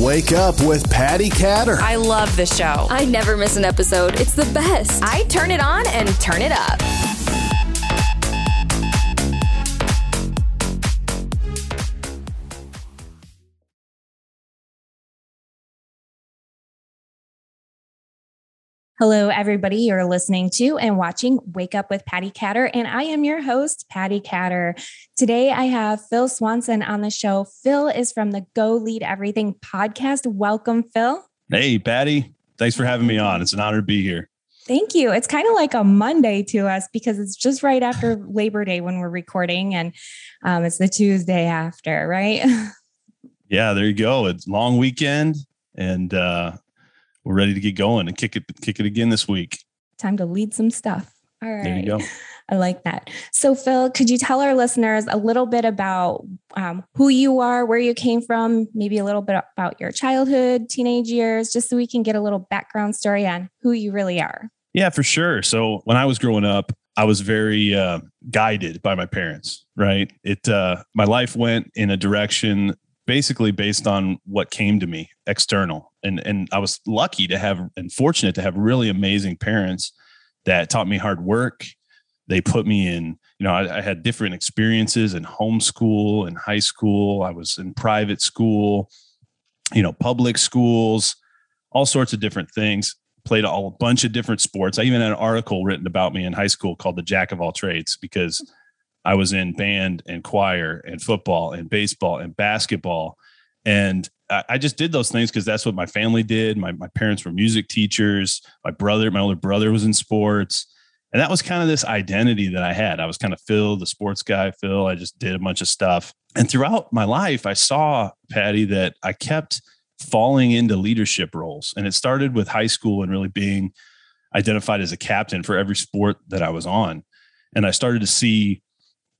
Wake up with Patty Catter. I love the show. I never miss an episode. It's the best. I turn it on and turn it up. Hello, everybody. You're listening to and watching Wake Up with Patty Catter, and I am your host, Patty Catter. Today, I have Phil Swanson on the show. Phil is from the Go Lead Everything podcast. Welcome, Phil. Hey, Patty. Thanks for having me on. It's an honor to be here. Thank you. It's kind of like a Monday to us because it's just right after Labor Day when we're recording, and um, it's the Tuesday after, right? Yeah, there you go. It's long weekend, and uh, we're ready to get going and kick it kick it again this week. Time to lead some stuff. All right. There you go. I like that. So, Phil, could you tell our listeners a little bit about um, who you are, where you came from, maybe a little bit about your childhood, teenage years, just so we can get a little background story on who you really are? Yeah, for sure. So, when I was growing up, I was very uh, guided by my parents. Right, it uh, my life went in a direction basically based on what came to me external and and I was lucky to have and fortunate to have really amazing parents that taught me hard work. They put me in you know I, I had different experiences in homeschool and high school. I was in private school you know public schools all sorts of different things. Played a bunch of different sports. I even had an article written about me in high school called the jack of all trades because I was in band and choir and football and baseball and basketball. And I, just did those things because that's what my family did. My, my parents were music teachers. My brother, my older brother was in sports. And that was kind of this identity that I had. I was kind of Phil, the sports guy, Phil. I just did a bunch of stuff. And throughout my life, I saw, Patty, that I kept falling into leadership roles. And it started with high school and really being identified as a captain for every sport that I was on. And I started to see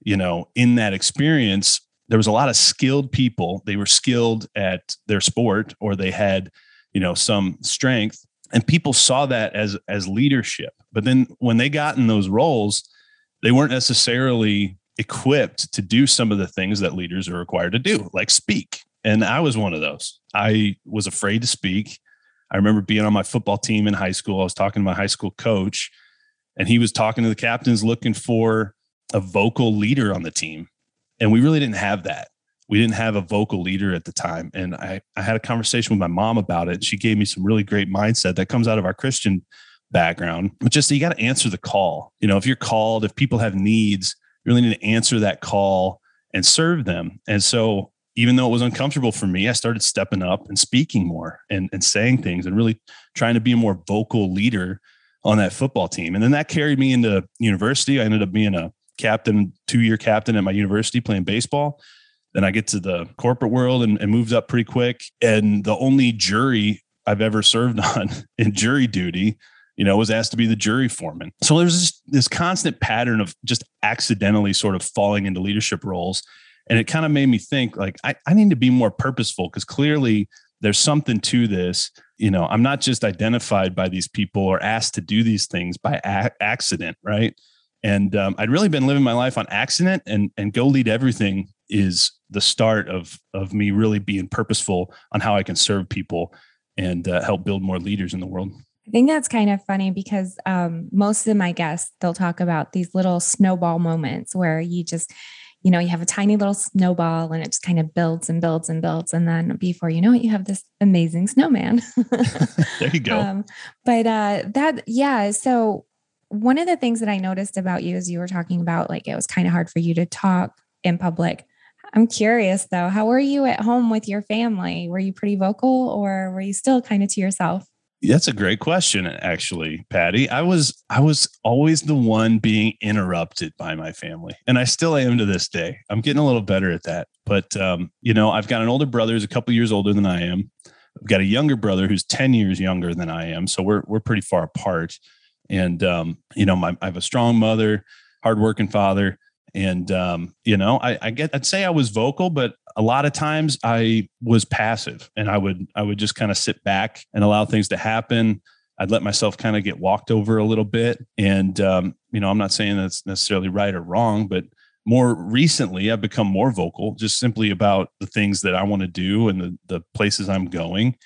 you know, in that experience, there was a lot of skilled people. They were skilled at their sport or they had, you know, some strength and people saw that as as leadership. But then when they got in those roles, they weren't necessarily equipped to do some of the things that leaders are required to do, like speak. And I was one of those. I was afraid to speak. I remember being on my football team in high school. I was talking to my high school coach, and he was talking to the captains looking for a vocal leader on the team. And we really didn't have that. We didn't have a vocal leader at the time. And I, I had a conversation with my mom about it. She gave me some really great mindset that comes out of our Christian background, but just you got to answer the call. You know, if you're called, if people have needs, you really need to answer that call and serve them. And so even though it was uncomfortable for me, I started stepping up and speaking more and, and saying things and really trying to be a more vocal leader on that football team. And then that carried me into university. I ended up being a captain, two year captain at my university playing baseball. Then I get to the corporate world and, and moved up pretty quick. And the only jury I've ever served on in jury duty, you know, was asked to be the jury foreman. So there's this, this constant pattern of just accidentally sort of falling into leadership roles. And it kind of made me think like, I, I need to be more purposeful because clearly there's something to this. You know, I'm not just identified by these people or asked to do these things by a- accident, right? And um, I'd really been living my life on accident, and and go lead everything is the start of of me really being purposeful on how I can serve people and uh, help build more leaders in the world. I think that's kind of funny because um, most of my guests they'll talk about these little snowball moments where you just you know you have a tiny little snowball and it just kind of builds and builds and builds. And then before you know it you have this amazing snowman. There you go. Um, but uh that yeah so one of the things that I noticed about you as you were talking about, like it was kind of hard for you to talk in public. I'm curious though, how were you at home with your family? Were you pretty vocal or were you still kind of to yourself? That's a great question, actually, Patty. I was I was always the one being interrupted by my family, and I still am to this day. I'm getting a little better at that, but um, you know, I've got an older brother who's a couple years older than I am. I've got a younger brother who's ten years younger than I am, so we're we're pretty far apart. And um, you know, my, I have a strong mother, hardworking father, and um, you know, I, I get I'd say I was vocal, but a lot of times I was passive, and I would I would just kind of sit back and allow things to happen. I'd let myself kind of get walked over a little bit, and um, you know, I'm not saying that's necessarily right or wrong, but more recently, I've become more vocal, just simply about the things that I want to do and the, the places I'm going.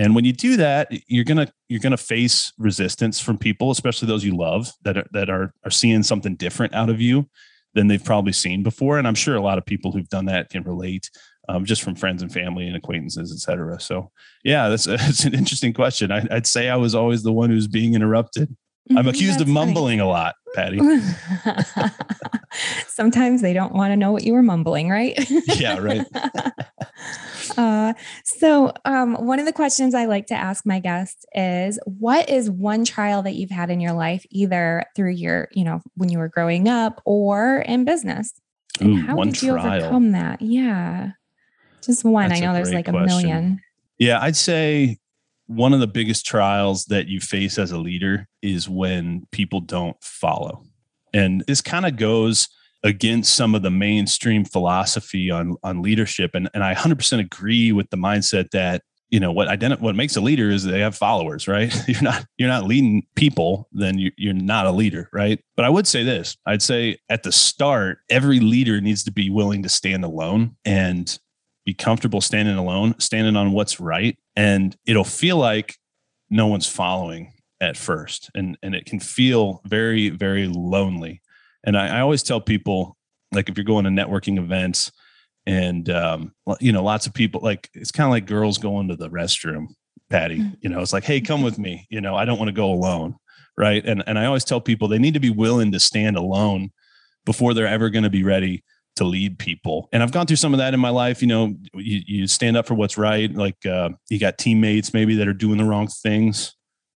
And when you do that, you're gonna you're gonna face resistance from people, especially those you love that are, that are are seeing something different out of you than they've probably seen before. And I'm sure a lot of people who've done that can relate, um, just from friends and family and acquaintances, et cetera. So, yeah, that's, that's an interesting question. I, would say I was always the one who's being interrupted. I'm mm-hmm, accused that's of mumbling a lot, Patty. Sometimes they don't want to know what you were mumbling, right? yeah, right. Uh, so, um, one of the questions I like to ask my guests is what is one trial that you've had in your life, either through your, you know, when you were growing up or in business? And Ooh, how did you trial. overcome that? Yeah. Just one. That's I know there's like question. a million. Yeah, I'd say one of the biggest trials that you face as a leader is when people don't follow. And this kind of goes against some of the mainstream philosophy on on leadership. And and I 100% agree with the mindset that you know what identi- what makes a leader is they have followers right? You're not you're not leading people then you, you're not a leader right? But i would say this i'd say at the start every leader needs to be willing to stand alone and be comfortable standing alone standing on what's right. And it'll feel like no one's following at first. And and it can feel very very lonely and I, I always tell people, like, if you're going to networking events and, um, you know, lots of people, like, it's kind of like girls going to the restroom, Patty. Mm. You know, it's like, hey, come with me. You know, I don't want to go alone. Right. And, and I always tell people they need to be willing to stand alone before they're ever going to be ready to lead people. And I've gone through some of that in my life. You know, you, you stand up for what's right. Like uh, you got teammates maybe that are doing the wrong things.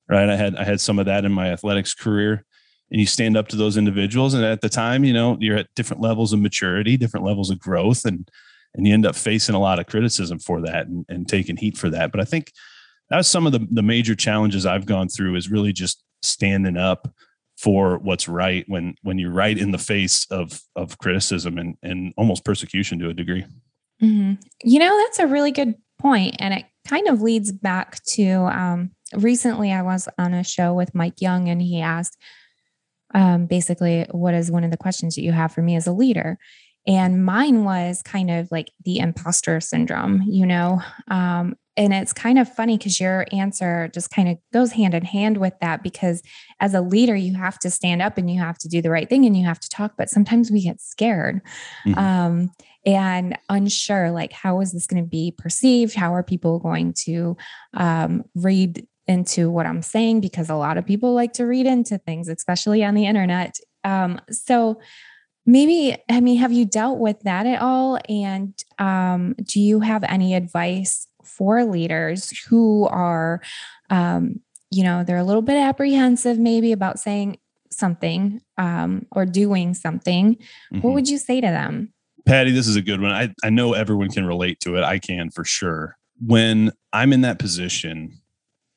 Right. I had I had some of that in my athletics career and you stand up to those individuals. And at the time you know you're at different levels of maturity different levels of growth and and you end up facing a lot of criticism for that and, and taking heat for that. But i think that was some of the, the major challenges i've gone through is really just standing up for what's right when when you're right in the face of of criticism and and almost persecution to a degree. Mm-hmm. you know that's a really good point and it kind of leads back to um, recently i was on a show with mike young and he asked um, basically, what is one of the questions that you have for me as a leader? And mine was kind of like the imposter syndrome, you know? Um, and it's kind of funny because your answer just kind of goes hand in hand with that because as a leader, you have to stand up and you have to do the right thing and you have to talk, but sometimes we get scared. Mm-hmm. Um, and unsure like how is this going to be perceived how are people going to um, read into what I'm saying because a lot of people like to read into things, especially on the internet. Um, so maybe, I mean, have you dealt with that at all? And um, do you have any advice for leaders who are, um, you know, they're a little bit apprehensive maybe about saying something um, or doing something? Mm-hmm. What would you say to them? Patty, this is a good one. I, I know everyone can relate to it. I can for sure. When I'm in that position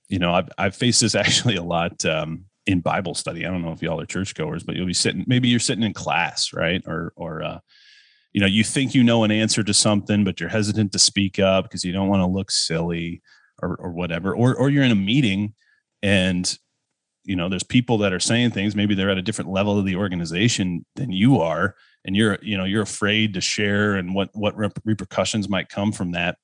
you know, I've, I've faced this actually a lot um, in Bible study. I don't know if y'all are churchgoers, but you'll be sitting, maybe you're sitting in class, right? Or, or, uh, you know, you think you know an answer to something, but you're hesitant to speak up because you don't want to look silly or, or whatever. Or, or you're in a meeting and, you know, there's people that are saying things, maybe they're at a different level of the organization than you are. And you're, you know, you're afraid to share and what, what repercussions might come from that.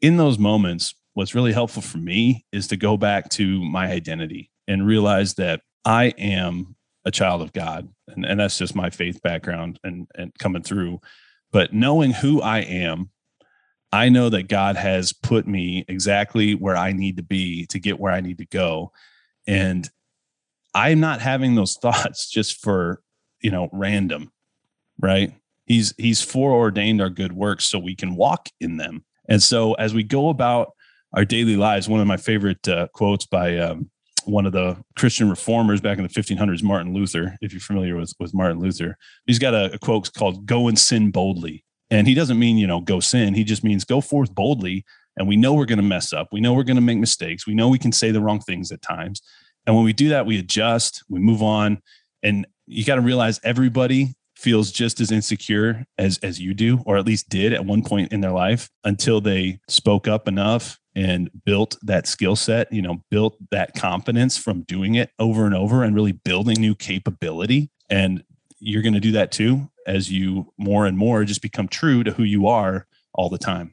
In those moments, what's really helpful for me is to go back to my identity and realize that I am a child of God. And, and that's just my faith background and, and coming through. But knowing who I am, I know that God has put me exactly where I need to be to get where I need to go. And I'm not having those thoughts just for, you know, random, right? He's he's foreordained our good works so we can walk in them. And so as we go about our daily lives. One of my favorite uh, quotes by um, one of the Christian reformers back in the 1500s, Martin Luther. If you're familiar with with Martin Luther, he's got a, a quote called "Go and sin boldly," and he doesn't mean you know go sin. He just means go forth boldly. And we know we're going to mess up. We know we're going to make mistakes. We know we can say the wrong things at times. And when we do that, we adjust, we move on. And you got to realize everybody feels just as insecure as as you do or at least did at one point in their life until they spoke up enough and built that skill set, you know, built that confidence from doing it over and over and really building new capability. And you're going to do that too as you more and more just become true to who you are all the time.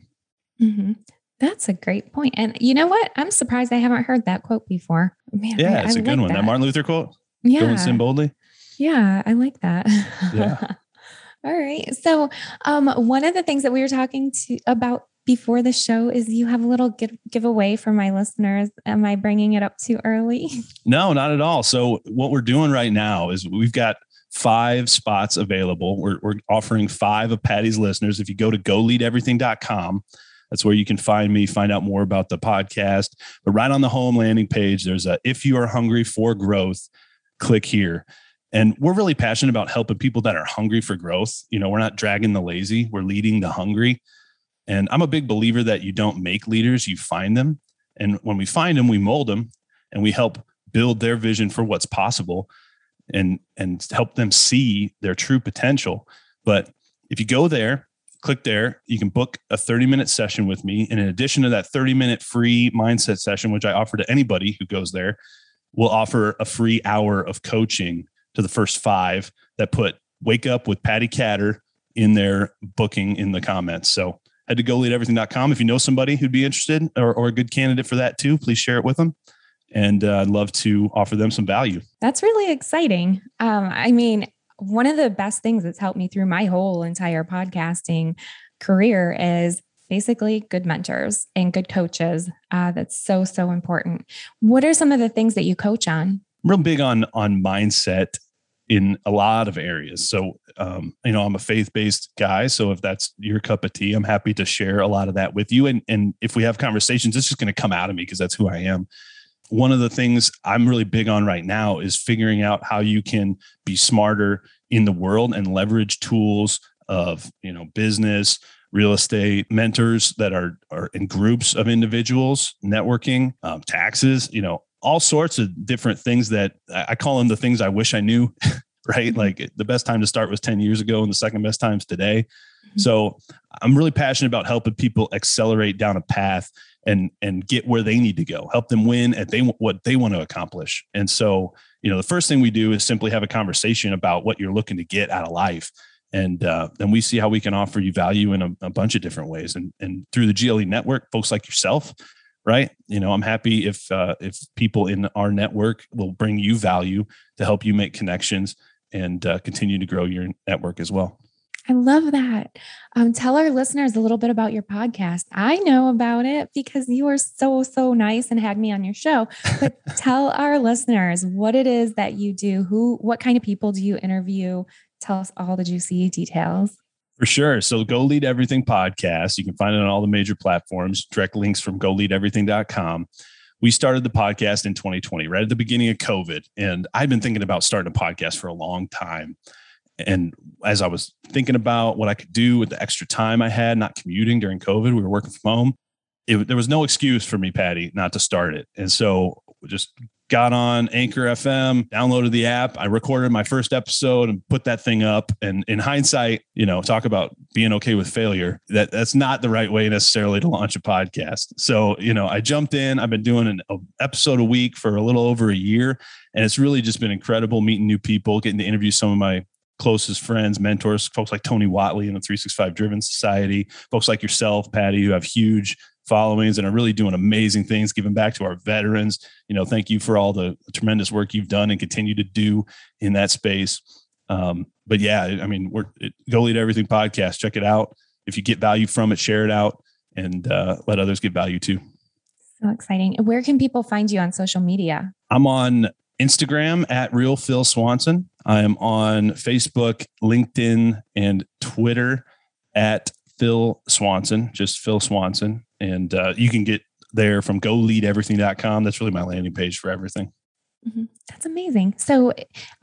Mm-hmm. That's a great point. And you know what? I'm surprised I haven't heard that quote before. Man, yeah, I, it's I a good like one. That. that Martin Luther quote. Yeah. Go and sin boldly. Yeah, I like that. Yeah. All right. So, um, one of the things that we were talking to about before the show is you have a little give, giveaway for my listeners. Am I bringing it up too early? No, not at all. So, what we're doing right now is we've got five spots available. We're, we're offering five of Patty's listeners. If you go to goleadeverything.com, that's where you can find me, find out more about the podcast. But right on the home landing page, there's a if you are hungry for growth, click here. And we're really passionate about helping people that are hungry for growth. You know, we're not dragging the lazy, we're leading the hungry. And I'm a big believer that you don't make leaders, you find them. And when we find them, we mold them and we help build their vision for what's possible and and help them see their true potential. But if you go there, click there, you can book a 30 minute session with me. And in addition to that 30 minute free mindset session, which I offer to anybody who goes there, we'll offer a free hour of coaching to the first five that put wake up with Patty Catter in their booking in the comments. So head to goleadeverything.com. If you know somebody who'd be interested or, or a good candidate for that too, please share it with them. And uh, I'd love to offer them some value. That's really exciting. Um, I mean, one of the best things that's helped me through my whole entire podcasting career is basically good mentors and good coaches. Uh, that's so, so important. What are some of the things that you coach on? I'm real big on on mindset in a lot of areas. So, um, you know, I'm a faith based guy. So if that's your cup of tea, I'm happy to share a lot of that with you. And and if we have conversations, it's just going to come out of me because that's who I am. One of the things I'm really big on right now is figuring out how you can be smarter in the world and leverage tools of you know business, real estate mentors that are are in groups of individuals, networking, um, taxes. You know, all sorts of different things that I call them the things I wish I knew, right? Mm-hmm. Like the best time to start was 10 years ago and the second best time's today. Mm-hmm. So I'm really passionate about helping people accelerate down a path and and get where they need to go, help them win at they what they want to accomplish. And so, you know, the first thing we do is simply have a conversation about what you're looking to get out of life. And uh, then we see how we can offer you value in a, a bunch of different ways. And, and through the GLE network, folks like yourself, right? You know i'm happy if uh, if people in our network will bring you value to help you make connections and uh, continue to grow your network as well. I love that. Um, tell our listeners a little bit about your podcast. I know about it because you are so so nice and had me on your show. But tell our listeners what it is that you do. Who what kind of people do you interview? Tell us all the juicy details for sure. So go lead everything podcast. You can find it on all the major platforms, direct links from goleadeverything.com. We started the podcast in 2020, right at the beginning of COVID. And I've been thinking about starting a podcast for a long time. And as I was thinking about what I could do with the extra time I had, not commuting during COVID, we were working from home. It, there was no excuse for me, Patty, not to start it. And so just got on Anchor FM, downloaded the app. I recorded my first episode and put that thing up. And in hindsight, you know, talk about being okay with failure. That that's not the right way necessarily to launch a podcast. So, you know, I jumped in. I've been doing an episode a week for a little over a year, and it's really just been incredible meeting new people, getting to interview some of my closest friends, mentors, folks like Tony Whatley in the 365 Driven Society, folks like yourself, Patty, who have huge followings and are really doing amazing things, giving back to our veterans. You know, thank you for all the tremendous work you've done and continue to do in that space. Um, but yeah, I mean, we're it, go lead everything podcast. Check it out. If you get value from it, share it out and uh, let others get value too. So exciting. Where can people find you on social media? I'm on Instagram at real Phil Swanson. I am on Facebook, LinkedIn, and Twitter at Phil Swanson, just Phil Swanson. And uh, you can get there from goleadeverything.com. That's really my landing page for everything. Mm-hmm. That's amazing. So,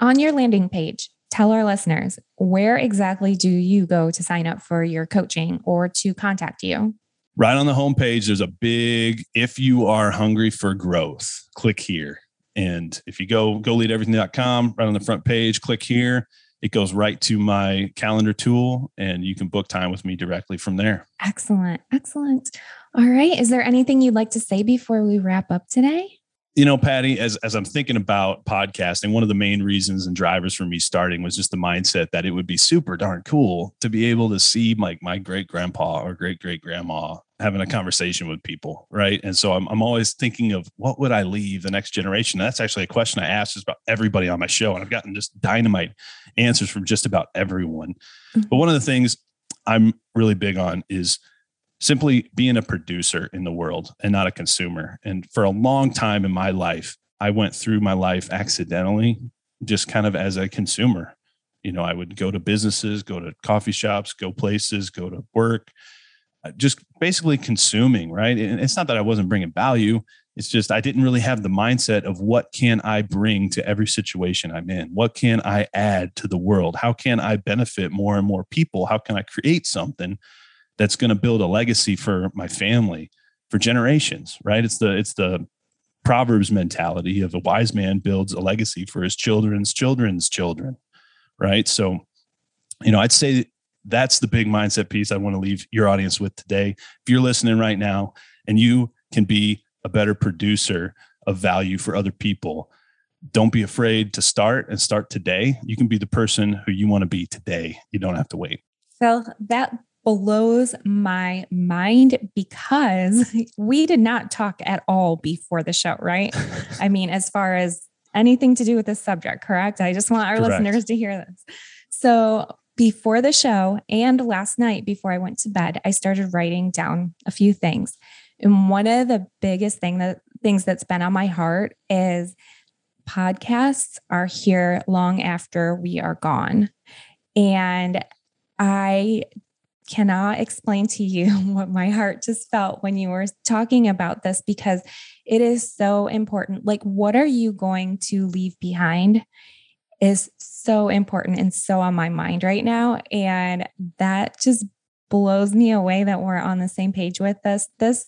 on your landing page, tell our listeners where exactly do you go to sign up for your coaching or to contact you? Right on the homepage, there's a big if you are hungry for growth, click here. And if you go goleadeverything.com, right on the front page, click here it goes right to my calendar tool and you can book time with me directly from there. Excellent. Excellent. All right. Is there anything you'd like to say before we wrap up today? You know, Patty, as, as I'm thinking about podcasting, one of the main reasons and drivers for me starting was just the mindset that it would be super darn cool to be able to see like my great grandpa or great great grandma having a conversation with people. Right. And so I'm, I'm always thinking of what would I leave the next generation? That's actually a question I asked just about everybody on my show. And I've gotten just dynamite answers from just about everyone. Mm-hmm. But one of the things I'm really big on is simply being a producer in the world and not a consumer. And for a long time in my life, I went through my life accidentally, just kind of as a consumer. You know, I would go to businesses, go to coffee shops, go places, go to work, uh, just basically consuming, right? And it's not that I wasn't bringing value. It's just I didn't really have the mindset of what can I bring to every situation I'm in? What can I add to the world? How can I benefit more and more people? How can I create something that's going to build a legacy for my family for generations right? It's the it's the proverbs mentality of a wise man builds a legacy for his children's children's children right? So you know i'd say that's the big mindset piece i want to leave your audience with today. If you're listening right now and you can be a better producer of value for other people don't be afraid to start and start today. You can be the person who you want to be today. You don't have to wait. So that blows my mind because we did not talk at all before the show, right? I mean, as far as anything to do with this subject, correct? I just want our correct. listeners to hear this. So, before the show and last night before I went to bed, I started writing down a few things. And one of the biggest thing that things that's been on my heart is podcasts are here long after we are gone. And I cannot explain to you what my heart just felt when you were talking about this because it is so important. Like, what are you going to leave behind is so important and so on my mind right now. And that just blows me away that we're on the same page with this. This,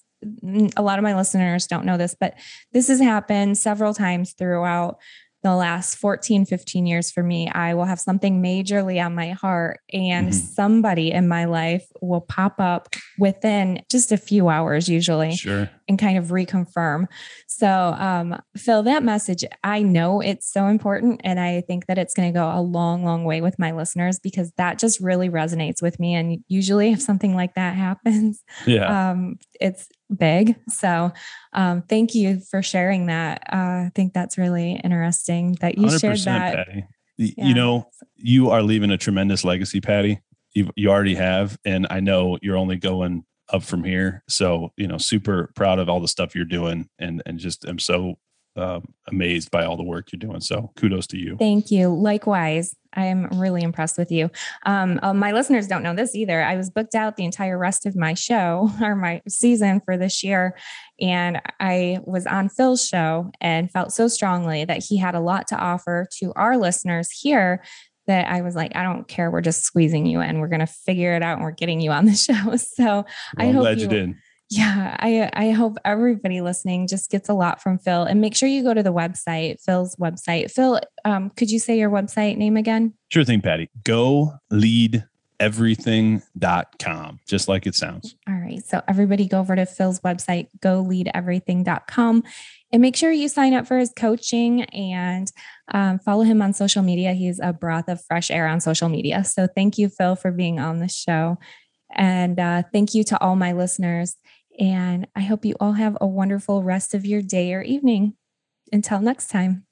a lot of my listeners don't know this, but this has happened several times throughout the last 14, 15 years for me, I will have something majorly on my heart, and mm-hmm. somebody in my life will pop up within just a few hours, usually, sure. And kind of reconfirm. So, um, Phil, that message, I know it's so important, and I think that it's going to go a long, long way with my listeners because that just really resonates with me. And usually, if something like that happens, yeah, um, it's big. So um, thank you for sharing that. Uh, I think that's really interesting that you shared that. Patty. Yeah. You know, you are leaving a tremendous legacy, Patty. You you already have, and I know you're only going up from here. So you know, super proud of all the stuff you're doing, and and just am so uh, amazed by all the work you're doing. So kudos to you. Thank you. Likewise. I'm really impressed with you. Um, uh, my listeners don't know this either. I was booked out the entire rest of my show or my season for this year. And I was on Phil's show and felt so strongly that he had a lot to offer to our listeners here that I was like, I don't care. We're just squeezing you in. We're going to figure it out and we're getting you on the show. So well, I I'm hope glad you, you did yeah, I I hope everybody listening just gets a lot from Phil. And make sure you go to the website, Phil's website. Phil, um, could you say your website name again? Sure thing, Patty. Go lead everything.com, just like it sounds. All right. So everybody go over to Phil's website, go lead everything.com and make sure you sign up for his coaching and um, follow him on social media. He's a breath of fresh air on social media. So thank you, Phil, for being on the show. And uh, thank you to all my listeners. And I hope you all have a wonderful rest of your day or evening. Until next time.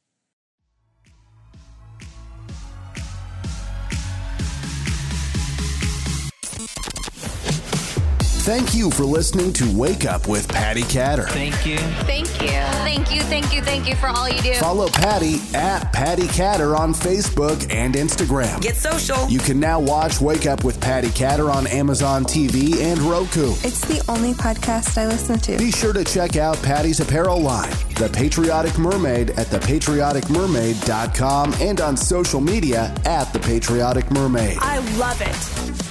Thank you for listening to Wake Up with Patty Catter. Thank you. Thank you. Thank you. Thank you. Thank you for all you do. Follow Patty at Patty Catter on Facebook and Instagram. Get social. You can now watch Wake Up with Patty Catter on Amazon TV and Roku. It's the only podcast I listen to. Be sure to check out Patty's apparel line, The Patriotic Mermaid, at thepatrioticmermaid.com and on social media at The Patriotic Mermaid. I love it.